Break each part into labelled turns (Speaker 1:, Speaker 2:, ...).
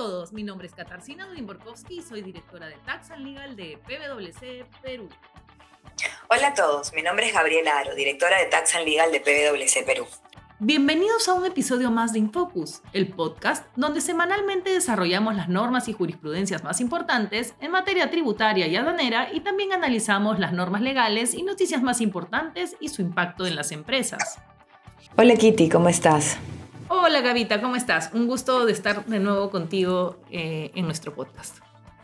Speaker 1: todos, mi nombre es Katarzyna Dudimborkowski y soy directora de Tax and Legal de PwC Perú.
Speaker 2: Hola a todos, mi nombre es Gabriela Aro, directora de Tax and Legal de PwC Perú.
Speaker 1: Bienvenidos a un episodio más de Infocus, el podcast donde semanalmente desarrollamos las normas y jurisprudencias más importantes en materia tributaria y aduanera y también analizamos las normas legales y noticias más importantes y su impacto en las empresas.
Speaker 2: Hola Kitty, ¿cómo estás?
Speaker 1: Hola Gavita, ¿cómo estás? Un gusto de estar de nuevo contigo eh, en nuestro podcast.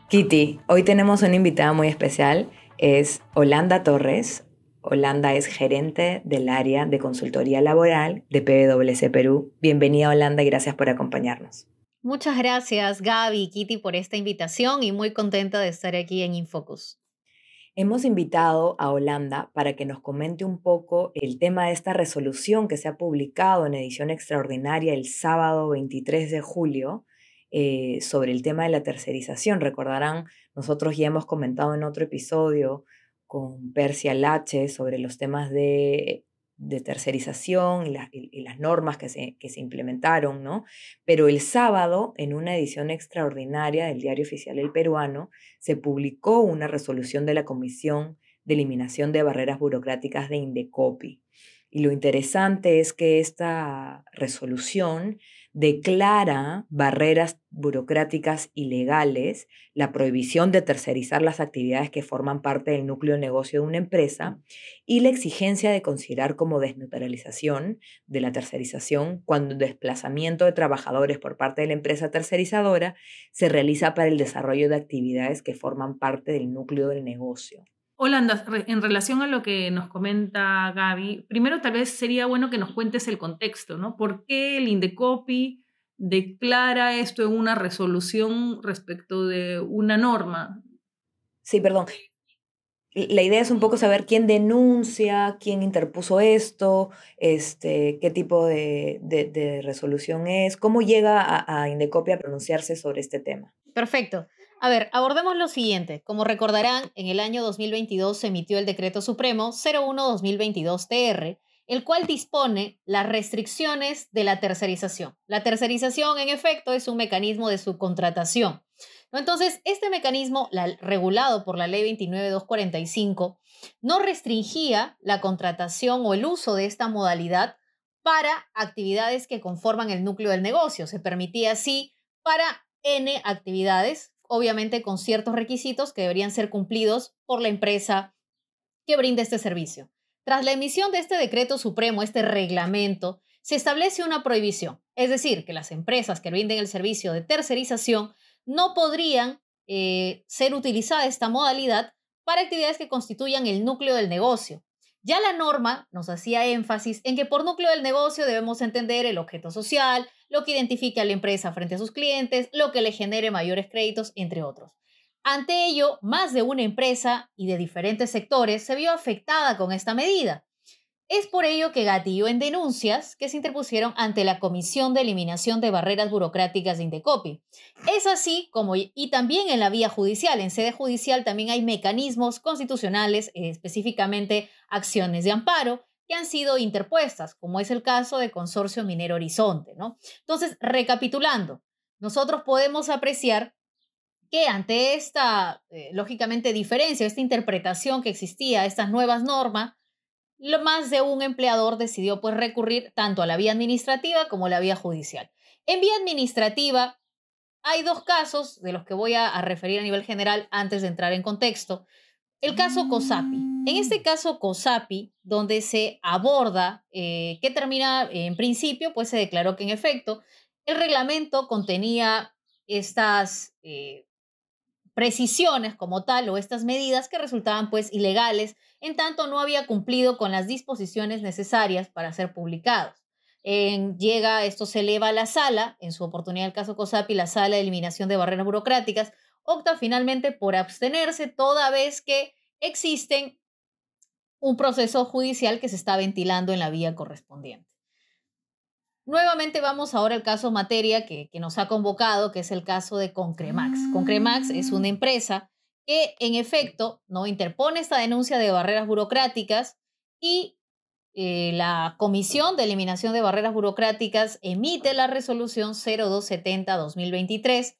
Speaker 2: Kitty, hoy tenemos una invitada muy especial, es Holanda Torres. Holanda es gerente del área de consultoría laboral de PwC Perú. Bienvenida Holanda y gracias por acompañarnos.
Speaker 3: Muchas gracias Gaby y Kitty por esta invitación y muy contenta de estar aquí en Infocus.
Speaker 2: Hemos invitado a Holanda para que nos comente un poco el tema de esta resolución que se ha publicado en edición extraordinaria el sábado 23 de julio eh, sobre el tema de la tercerización. Recordarán, nosotros ya hemos comentado en otro episodio con Persia Lache sobre los temas de de tercerización y, las normas que se, que se, implementaron, ¿no? Pero el sábado, en una edición extraordinaria del Diario Oficial El Peruano, se publicó una resolución de la Comisión de Eliminación de Barreras Burocráticas de Indecopi. Y lo interesante es que esta resolución declara barreras burocráticas ilegales, la prohibición de tercerizar las actividades que forman parte del núcleo de negocio de una empresa y la exigencia de considerar como desneutralización de la tercerización cuando el desplazamiento de trabajadores por parte de la empresa tercerizadora se realiza para el desarrollo de actividades que forman parte del núcleo del negocio.
Speaker 1: Holanda, en relación a lo que nos comenta Gaby, primero tal vez sería bueno que nos cuentes el contexto, ¿no? ¿Por qué el Indecopi declara esto en una resolución respecto de una norma?
Speaker 2: Sí, perdón. La idea es un poco saber quién denuncia, quién interpuso esto, este, qué tipo de, resolución es, cómo llega a, a Indecopi a pronunciarse sobre este tema.
Speaker 3: Perfecto. A ver, abordemos lo siguiente. Como recordarán, en el año 2022 se emitió el Decreto Supremo 01-2022-TR, el cual dispone las restricciones de la tercerización. La tercerización, en efecto, es un mecanismo de subcontratación. Entonces, este mecanismo, regulado por la Ley 29245, no restringía la contratación o el uso de esta modalidad para actividades que conforman el núcleo del negocio. Se permitía así para N actividades obviamente con ciertos requisitos que deberían ser cumplidos por la empresa que brinda este servicio. Tras la emisión de este decreto supremo, este reglamento, se establece una prohibición, es decir, que las empresas que brinden el servicio de tercerización no podrían eh, ser utilizada esta modalidad para actividades que constituyan el núcleo del negocio, ya la norma nos hacía énfasis en que por núcleo del negocio debemos entender el objeto social, lo que identifique a la empresa frente a sus clientes, lo que le genere mayores créditos, entre otros. Ante ello, más de una empresa y de diferentes sectores se vio afectada con esta medida. Es por ello que gatilló en denuncias que se interpusieron ante la Comisión de Eliminación de Barreras Burocráticas de Indecopi. Es así como, y también en la vía judicial, en sede judicial también hay mecanismos constitucionales, específicamente acciones de amparo, que han sido interpuestas, como es el caso de Consorcio Minero Horizonte. ¿no? Entonces, recapitulando, nosotros podemos apreciar que ante esta, eh, lógicamente, diferencia, esta interpretación que existía a estas nuevas normas, lo más de un empleador decidió pues recurrir tanto a la vía administrativa como a la vía judicial. En vía administrativa hay dos casos de los que voy a, referir a nivel general antes de entrar en contexto. El caso COSAPI. En este caso COSAPI, donde se aborda, eh, que termina en principio, pues se declaró que en efecto el reglamento contenía estas eh, precisiones como tal o estas medidas que resultaban pues ilegales en tanto no había cumplido con las disposiciones necesarias para ser publicados. En, llega, esto se eleva a la sala, en su oportunidad el caso COSAPI, la sala de eliminación de barreras burocráticas, opta finalmente por abstenerse toda vez que existen un proceso judicial que se está ventilando en la vía correspondiente. Nuevamente vamos ahora al caso materia que, nos ha convocado, que es el caso de Concremax. Concremax es una empresa que en efecto no interpone esta denuncia de barreras burocráticas y eh, la Comisión de Eliminación de Barreras Burocráticas emite la resolución 0270-2023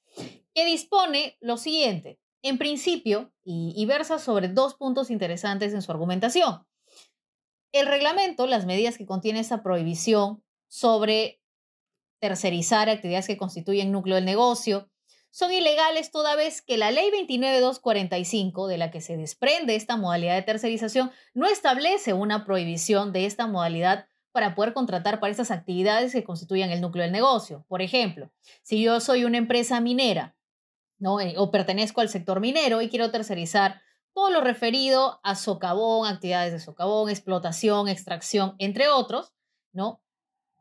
Speaker 3: que dispone lo siguiente. En principio, y, versa sobre dos puntos interesantes en su argumentación. El reglamento, las medidas que contiene esa prohibición sobre tercerizar actividades que constituyen núcleo del negocio, son ilegales toda vez que la ley 29245, de la que se desprende esta modalidad de tercerización, no establece una prohibición de esta modalidad para poder contratar para estas actividades que constituyan el núcleo del negocio. Por ejemplo, si yo soy una empresa minera ¿no? Eh, o pertenezco al sector minero y quiero tercerizar todo lo referido a socavón, actividades de socavón, explotación, extracción, entre otros, ¿no?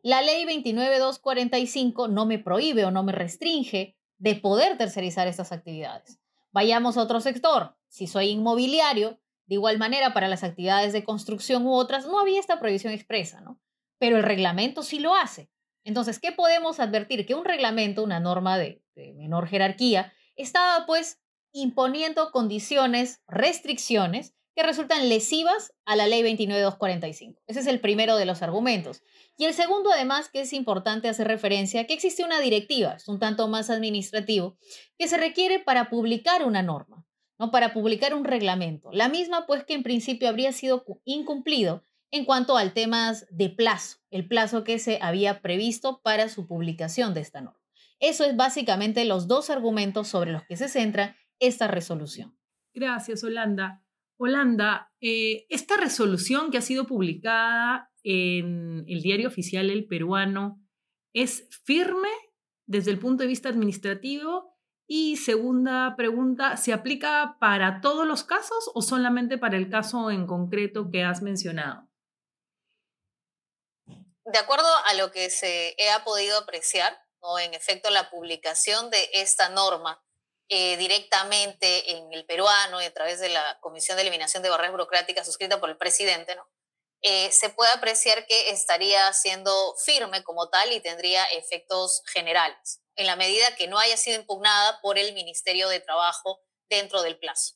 Speaker 3: La ley 29245 no me prohíbe o no me restringe de poder tercerizar estas actividades. Vayamos a otro sector. Si soy inmobiliario, de igual manera para las actividades de construcción u otras, no había esta prohibición expresa, ¿no? pero el reglamento sí lo hace. Entonces, ¿qué podemos advertir? Que un reglamento, una norma de, menor jerarquía, estaba pues imponiendo condiciones, restricciones que resultan lesivas a la ley 29245. Ese es el primero de los argumentos. Y el segundo, además, que es importante hacer referencia, que existe una directiva, es un tanto más administrativo, que se requiere para publicar una norma, ¿no? para publicar un reglamento. La misma, pues, que en principio habría sido incumplido en cuanto al tema de plazo, el plazo que se había previsto para su publicación de esta norma. Eso es básicamente los dos argumentos sobre los que se centra esta resolución.
Speaker 1: Gracias, Holanda. Holanda, eh, esta resolución que ha sido publicada en el diario oficial El Peruano es firme desde el punto de vista administrativo y segunda pregunta, ¿se aplica para todos los casos o solamente para el caso en concreto que has mencionado?
Speaker 4: De acuerdo a lo que se ha podido apreciar, ¿no? en efecto, la publicación de esta norma eh, directamente en el peruano y a través de la Comisión de Eliminación de Barreras Burocráticas suscrita por el presidente, ¿no? Eh, se puede apreciar que estaría siendo firme como tal y tendría efectos generales, en la medida que no haya sido impugnada por el Ministerio de Trabajo dentro del plazo.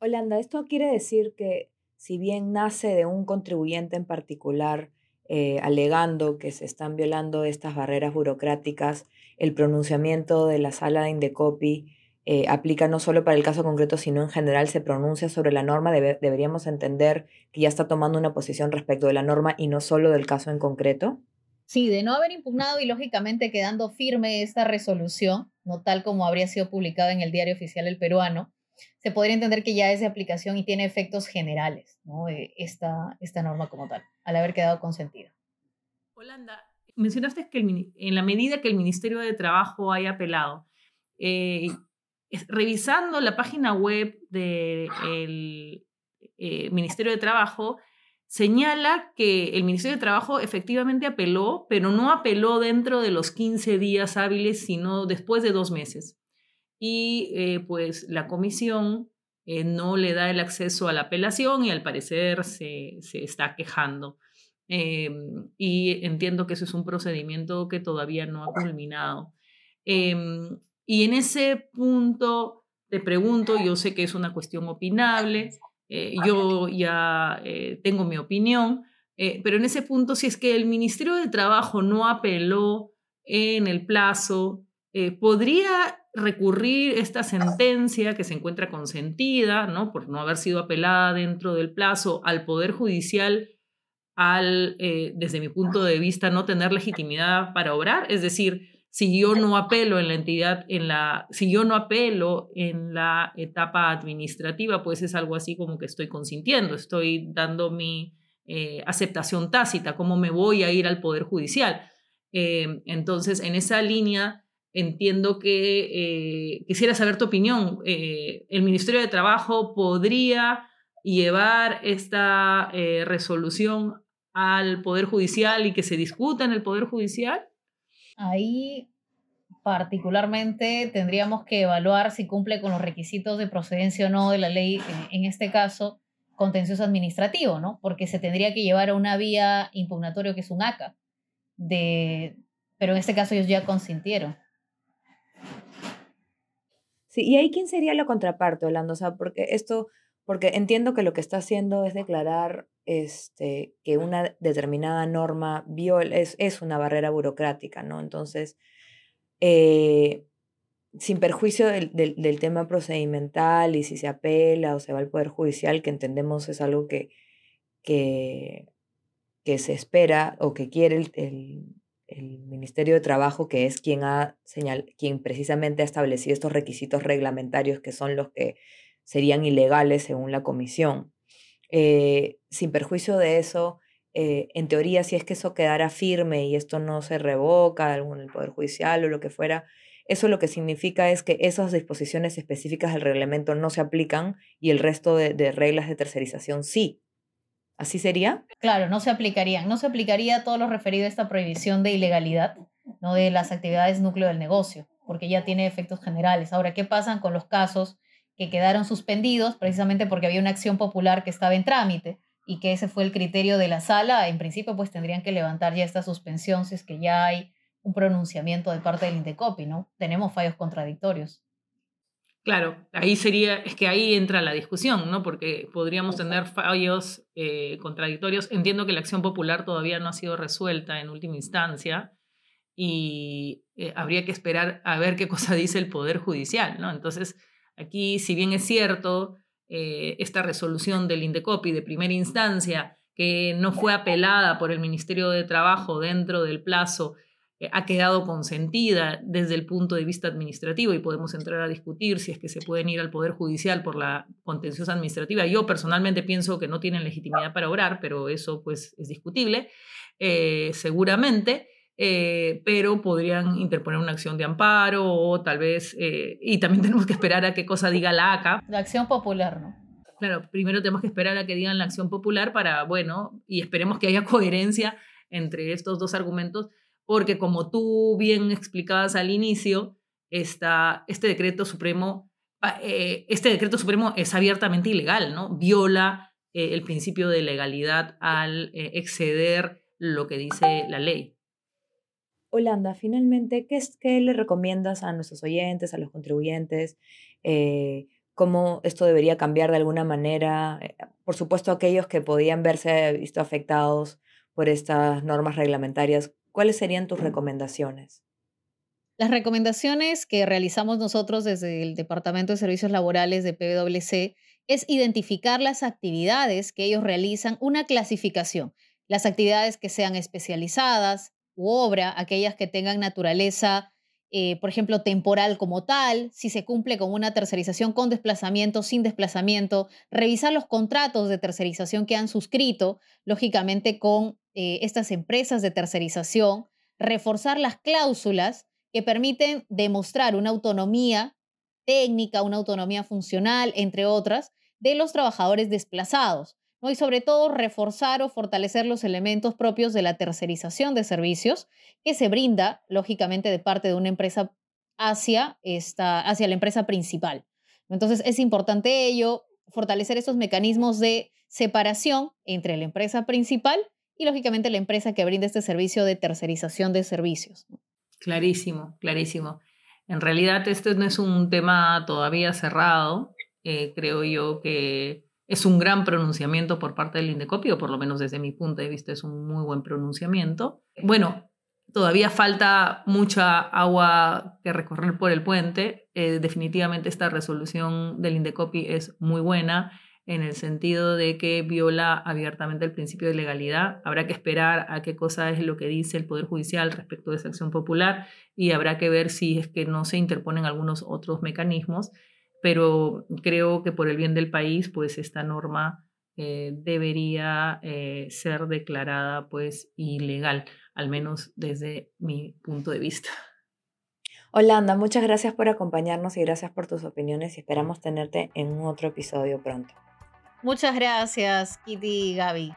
Speaker 2: Holanda, esto quiere decir que si bien nace de un contribuyente en particular, eh, alegando que se están violando estas barreras burocráticas, el pronunciamiento de la sala de Indecopi eh, aplica no solo para el caso concreto, sino en general se pronuncia sobre la norma. deberíamos entender que ya está tomando una posición respecto de la norma y no solo del caso en concreto.
Speaker 3: Sí, de no haber impugnado y lógicamente quedando firme esta resolución, no tal como habría sido publicada en el diario oficial el peruano, se podría entender que ya es de aplicación y tiene efectos generales, ¿no? Eh, esta, esta norma como tal, al haber quedado consentida.
Speaker 1: Holanda, mencionaste que en la medida que el Ministerio de Trabajo haya apelado, eh, revisando la página web del eh, Ministerio de Trabajo, señala que el Ministerio de Trabajo efectivamente apeló, pero no apeló dentro de los 15 días hábiles, sino después de dos meses y eh, pues la comisión eh, no le da el acceso a la apelación y al parecer se, está quejando. Em, y entiendo que eso es un procedimiento que todavía no ha culminado. Em, y en ese punto te pregunto, yo sé que es una cuestión opinable, eh, yo ya tengo mi opinión, pero en ese punto, si es que el Ministerio de Trabajo no apeló en el plazo, podría recurrir esta sentencia que se encuentra consentida, ¿no? por no haber sido apelada dentro del plazo al Poder Judicial, al, eh, desde mi punto de vista, no tener legitimidad para obrar. Es decir, si yo no apelo en la entidad, en la, si yo no apelo en la etapa administrativa, pues es algo así como que estoy consintiendo, estoy dando mi eh, aceptación tácita, cómo me voy a ir al Poder Judicial. Eh, entonces, en esa línea, entiendo que eh, quisiera saber tu opinión. Eh, ¿El Ministerio de Trabajo podría llevar esta eh, resolución al Poder Judicial y que se discuta en el Poder Judicial?
Speaker 3: Ahí particularmente tendríamos que evaluar si cumple con los requisitos de procedencia o no de la ley, en, este caso, contencioso administrativo, ¿no? Porque se tendría que llevar a una vía impugnatoria que es un ACA, de, pero en este caso ellos ya consintieron.
Speaker 2: Sí, y ahí quién sería la contraparte, Orlando, o sea, porque esto, porque entiendo que lo que está haciendo es declarar este, que una determinada norma es, es una barrera burocrática, ¿no? Entonces, eh, sin perjuicio del, del, tema procedimental y si se apela o se va al Poder Judicial, que entendemos es algo que, que, que se espera o que quiere el, el, el, Ministerio de Trabajo, que es quien, ha señal, quien precisamente ha establecido estos requisitos reglamentarios que son los que serían ilegales según la comisión. Eh, sin perjuicio de eso, eh, en teoría, si es que eso quedara firme y esto no se revoca en el Poder Judicial o lo que fuera, eso lo que significa es que esas disposiciones específicas del reglamento no se aplican y el resto de, reglas de tercerización sí. ¿Así sería?
Speaker 3: Claro, no se aplicarían. No se aplicaría todo lo referido a esta prohibición de ilegalidad, no de las actividades núcleo del negocio, porque ya tiene efectos generales. Ahora, ¿qué pasa con los casos que quedaron suspendidos precisamente porque había una acción popular que estaba en trámite y que ese fue el criterio de la sala? En principio, pues tendrían que levantar ya esta suspensión si es que ya hay un pronunciamiento de parte del Indecopi, ¿no? Tenemos fallos contradictorios.
Speaker 1: Claro, ahí sería, es que ahí entra la discusión, ¿no? Porque podríamos tener fallos eh, contradictorios. Entiendo que la acción popular todavía no ha sido resuelta en última instancia y eh, habría que esperar a ver qué cosa dice el Poder Judicial, ¿no? Entonces, aquí, si bien es cierto, eh, esta resolución del Indecopi de primera instancia, que no fue apelada por el Ministerio de Trabajo dentro del plazo ha quedado consentida desde el punto de vista administrativo y podemos entrar a discutir si es que se pueden ir al Poder Judicial por la contenciosa administrativa. Yo personalmente pienso que no tienen legitimidad para obrar, pero eso pues es discutible, eh, seguramente. Eh, pero podrían interponer una acción de amparo o tal vez, y también tenemos que esperar a qué cosa diga la ACA.
Speaker 3: La acción popular, ¿no?
Speaker 1: Claro, primero tenemos que esperar a que digan la acción popular para, bueno, y esperemos que haya coherencia entre estos dos argumentos porque como tú bien explicabas al inicio, este decreto supremo, ah, eh, este decreto supremo es abiertamente ilegal, ¿no? Viola eh, el principio de legalidad al eh, exceder lo que dice la ley.
Speaker 2: Holanda, finalmente, ¿qué, es, ¿qué le recomiendas a nuestros oyentes, a los contribuyentes? ¿Cómo esto debería cambiar de alguna manera? Por supuesto, aquellos que podían verse visto afectados por estas normas reglamentarias, ¿Cuáles serían tus recomendaciones?
Speaker 3: Las recomendaciones que realizamos nosotros desde el Departamento de Servicios Laborales de PwC es identificar las actividades que ellos realizan, una clasificación, las actividades que sean especializadas u obra, aquellas que tengan naturaleza, eh, por ejemplo, temporal como tal, si se cumple con una tercerización con desplazamiento, sin desplazamiento, revisar los contratos de tercerización que han suscrito, lógicamente con eh, estas empresas de tercerización, reforzar las cláusulas que permiten demostrar una autonomía técnica, una autonomía funcional, entre otras, de los trabajadores desplazados. ¿no? Y sobre todo reforzar o fortalecer los elementos propios de la tercerización de servicios que se brinda, lógicamente, de parte de una empresa hacia, esta, hacia la empresa principal. Entonces es importante ello, fortalecer estos mecanismos de separación entre la empresa principal y lógicamente la empresa que brinda este servicio de tercerización de servicios.
Speaker 1: Clarísimo, clarísimo. En realidad este no es un tema todavía cerrado. Eh, creo yo que es un gran pronunciamiento por parte del Indecopi, o por lo menos desde mi punto de vista es un muy buen pronunciamiento. Bueno, todavía falta mucha agua que recorrer por el puente. Eh, definitivamente esta resolución del Indecopi es muy buena en el sentido de que viola abiertamente el principio de legalidad. Habrá que esperar a qué cosa es lo que dice el Poder Judicial respecto de esa acción popular y habrá que ver si es que no se interponen algunos otros mecanismos, pero creo que por el bien del país, pues esta norma eh, debería eh, ser declarada pues ilegal, al menos desde mi punto de vista.
Speaker 2: Holanda, muchas gracias por acompañarnos y gracias por tus opiniones y esperamos tenerte en un otro episodio pronto.
Speaker 3: Muchas gracias, Kitty y Gaby.